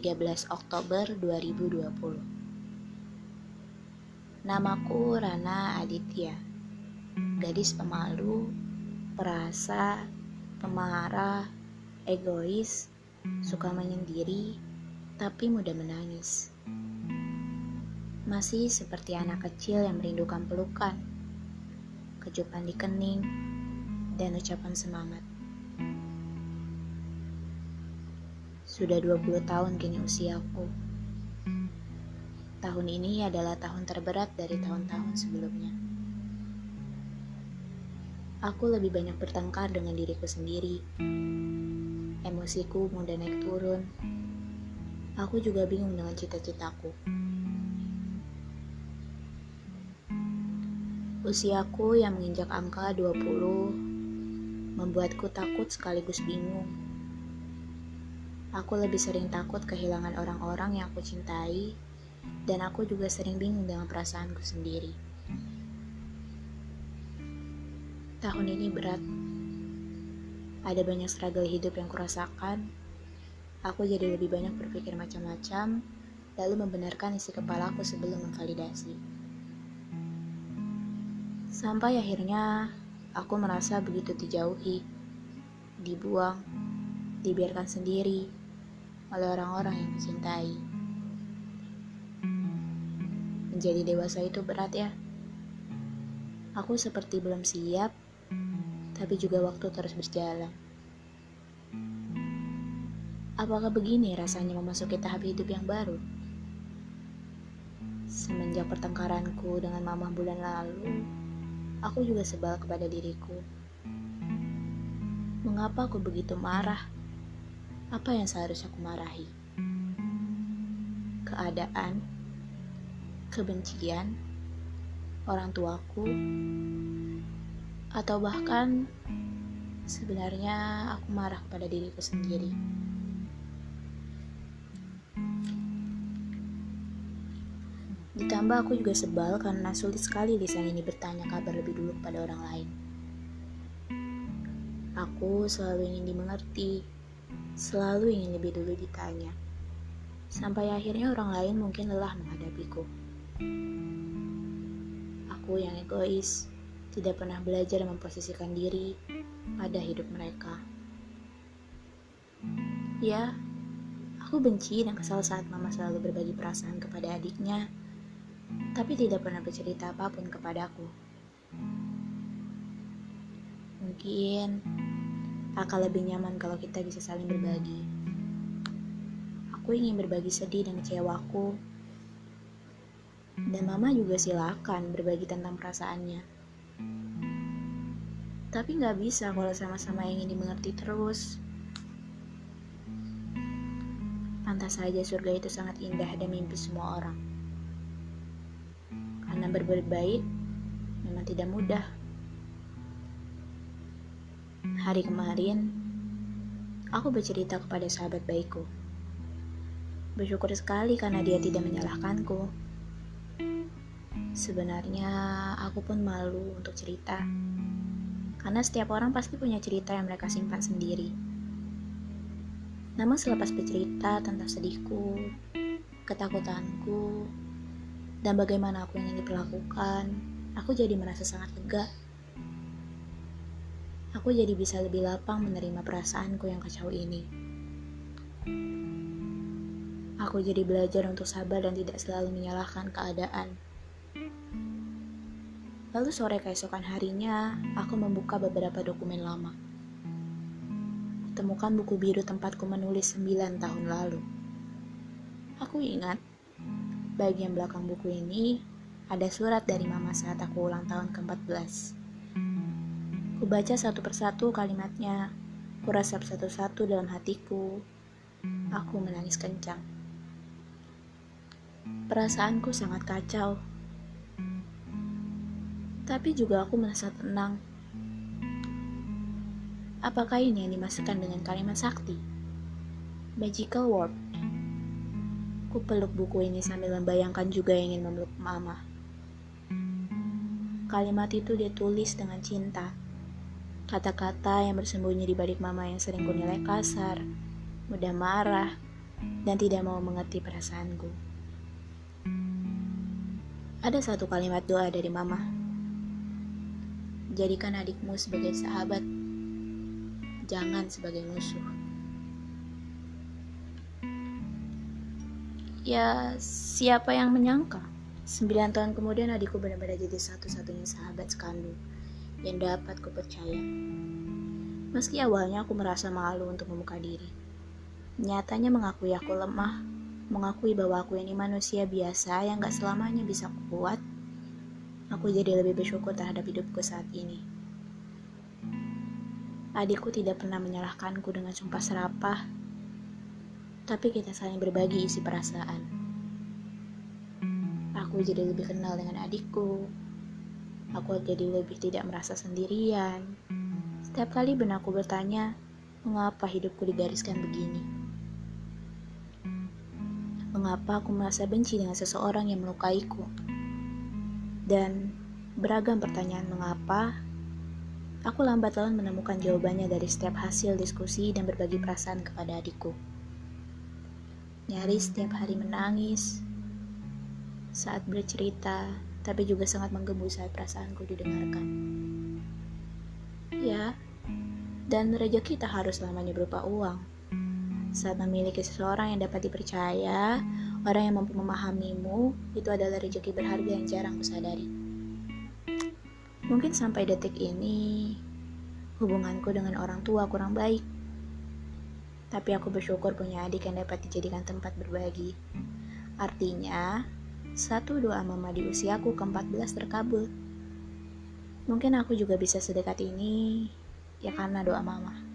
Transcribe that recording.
13 Oktober 2020 Namaku Rana Aditya. Gadis pemalu, perasa, pemarah, egois, suka menyendiri, tapi mudah menangis. Masih seperti anak kecil yang merindukan pelukan Kecupan di kening, dan ucapan semangat Sudah 20 tahun kini usiaku. Tahun ini adalah tahun terberat dari tahun-tahun sebelumnya. Aku lebih banyak bertengkar dengan diriku sendiri. Emosiku mudah naik turun. Aku juga bingung dengan cita-citaku. Usiaku yang menginjak angka 20 membuatku takut sekaligus bingung Aku lebih sering takut kehilangan orang-orang yang aku cintai, dan aku juga sering bingung dengan perasaanku sendiri. Tahun ini berat. Ada banyak struggle hidup yang kurasakan. Aku jadi lebih banyak berpikir macam-macam, lalu membenarkan isi kepalaku sebelum memvalidasi. Sampai akhirnya aku merasa begitu dijauhi, dibuang, dibiarkan sendiri, oleh orang-orang yang dicintai. Menjadi dewasa itu berat ya. Aku seperti belum siap, tapi juga waktu terus berjalan. Apakah begini rasanya memasuki tahap hidup yang baru? Semenjak pertengkaranku dengan mama bulan lalu, aku juga sebal kepada diriku. Mengapa aku begitu marah? Apa yang seharusnya aku marahi? Keadaan, kebencian, orang tuaku, atau bahkan sebenarnya aku marah pada diriku sendiri. Ditambah aku juga sebal karena sulit sekali lisan ini bertanya kabar lebih dulu kepada orang lain. Aku selalu ingin dimengerti, Selalu ingin lebih dulu ditanya. Sampai akhirnya orang lain mungkin lelah menghadapiku. Aku yang egois, tidak pernah belajar memposisikan diri pada hidup mereka. Ya, aku benci dan kesal saat mama selalu berbagi perasaan kepada adiknya, tapi tidak pernah bercerita apa pun kepadaku. Mungkin akan lebih nyaman kalau kita bisa saling berbagi. Aku ingin berbagi sedih dan kecewaku. Dan mama juga silakan berbagi tentang perasaannya. Tapi nggak bisa kalau sama-sama ingin dimengerti terus. Pantas saja surga itu sangat indah dan mimpi semua orang. Karena berbuat baik memang tidak mudah. Hari kemarin, aku bercerita kepada sahabat baikku. Bersyukur sekali karena dia tidak menyalahkanku. Sebenarnya aku pun malu untuk cerita. Karena setiap orang pasti punya cerita yang mereka simpan sendiri. Namun selepas bercerita tentang sedihku, ketakutanku, dan bagaimana aku ingin diperlakukan, aku jadi merasa sangat lega aku jadi bisa lebih lapang menerima perasaanku yang kacau ini. Aku jadi belajar untuk sabar dan tidak selalu menyalahkan keadaan. Lalu sore keesokan harinya, aku membuka beberapa dokumen lama. Temukan buku biru tempatku menulis 9 tahun lalu. Aku ingat, bagian belakang buku ini ada surat dari mama saat aku ulang tahun ke-14. Kubaca satu persatu kalimatnya, kurasap satu-satu dalam hatiku. Aku menangis kencang. Perasaanku sangat kacau. Tapi juga aku merasa tenang. Apakah ini yang dimasukkan dengan kalimat sakti? Magical word. Ku peluk buku ini sambil membayangkan juga ingin memeluk mama. Kalimat itu dia tulis dengan cinta Kata-kata yang bersembunyi di balik mama yang sering kunilai kasar, mudah marah, dan tidak mau mengerti perasaanku. Ada satu kalimat doa dari mama. Jadikan adikmu sebagai sahabat, jangan sebagai musuh. Ya, siapa yang menyangka? Sembilan tahun kemudian adikku benar-benar jadi satu-satunya sahabat sekandung yang dapat kupercaya. Meski awalnya aku merasa malu untuk membuka diri. Nyatanya mengakui aku lemah, mengakui bahwa aku ini manusia biasa yang gak selamanya bisa kuat, aku jadi lebih bersyukur terhadap hidupku saat ini. Adikku tidak pernah menyalahkanku dengan sumpah serapah, tapi kita saling berbagi isi perasaan aku jadi lebih kenal dengan adikku. Aku jadi lebih tidak merasa sendirian. Setiap kali benakku bertanya, mengapa hidupku digariskan begini? Mengapa aku merasa benci dengan seseorang yang melukaiku? Dan beragam pertanyaan mengapa, aku lambat laun menemukan jawabannya dari setiap hasil diskusi dan berbagi perasaan kepada adikku. Nyaris setiap hari menangis, saat bercerita, tapi juga sangat menggembus saat perasaanku didengarkan. Ya, dan rezeki tak harus selamanya berupa uang. Saat memiliki seseorang yang dapat dipercaya, orang yang mampu memahamimu, itu adalah rezeki berharga yang jarang kusadari. Mungkin sampai detik ini, hubunganku dengan orang tua kurang baik. Tapi aku bersyukur punya adik yang dapat dijadikan tempat berbagi. Artinya, satu doa mama di usiaku ke-14 terkabul. Mungkin aku juga bisa sedekat ini, ya karena doa mama.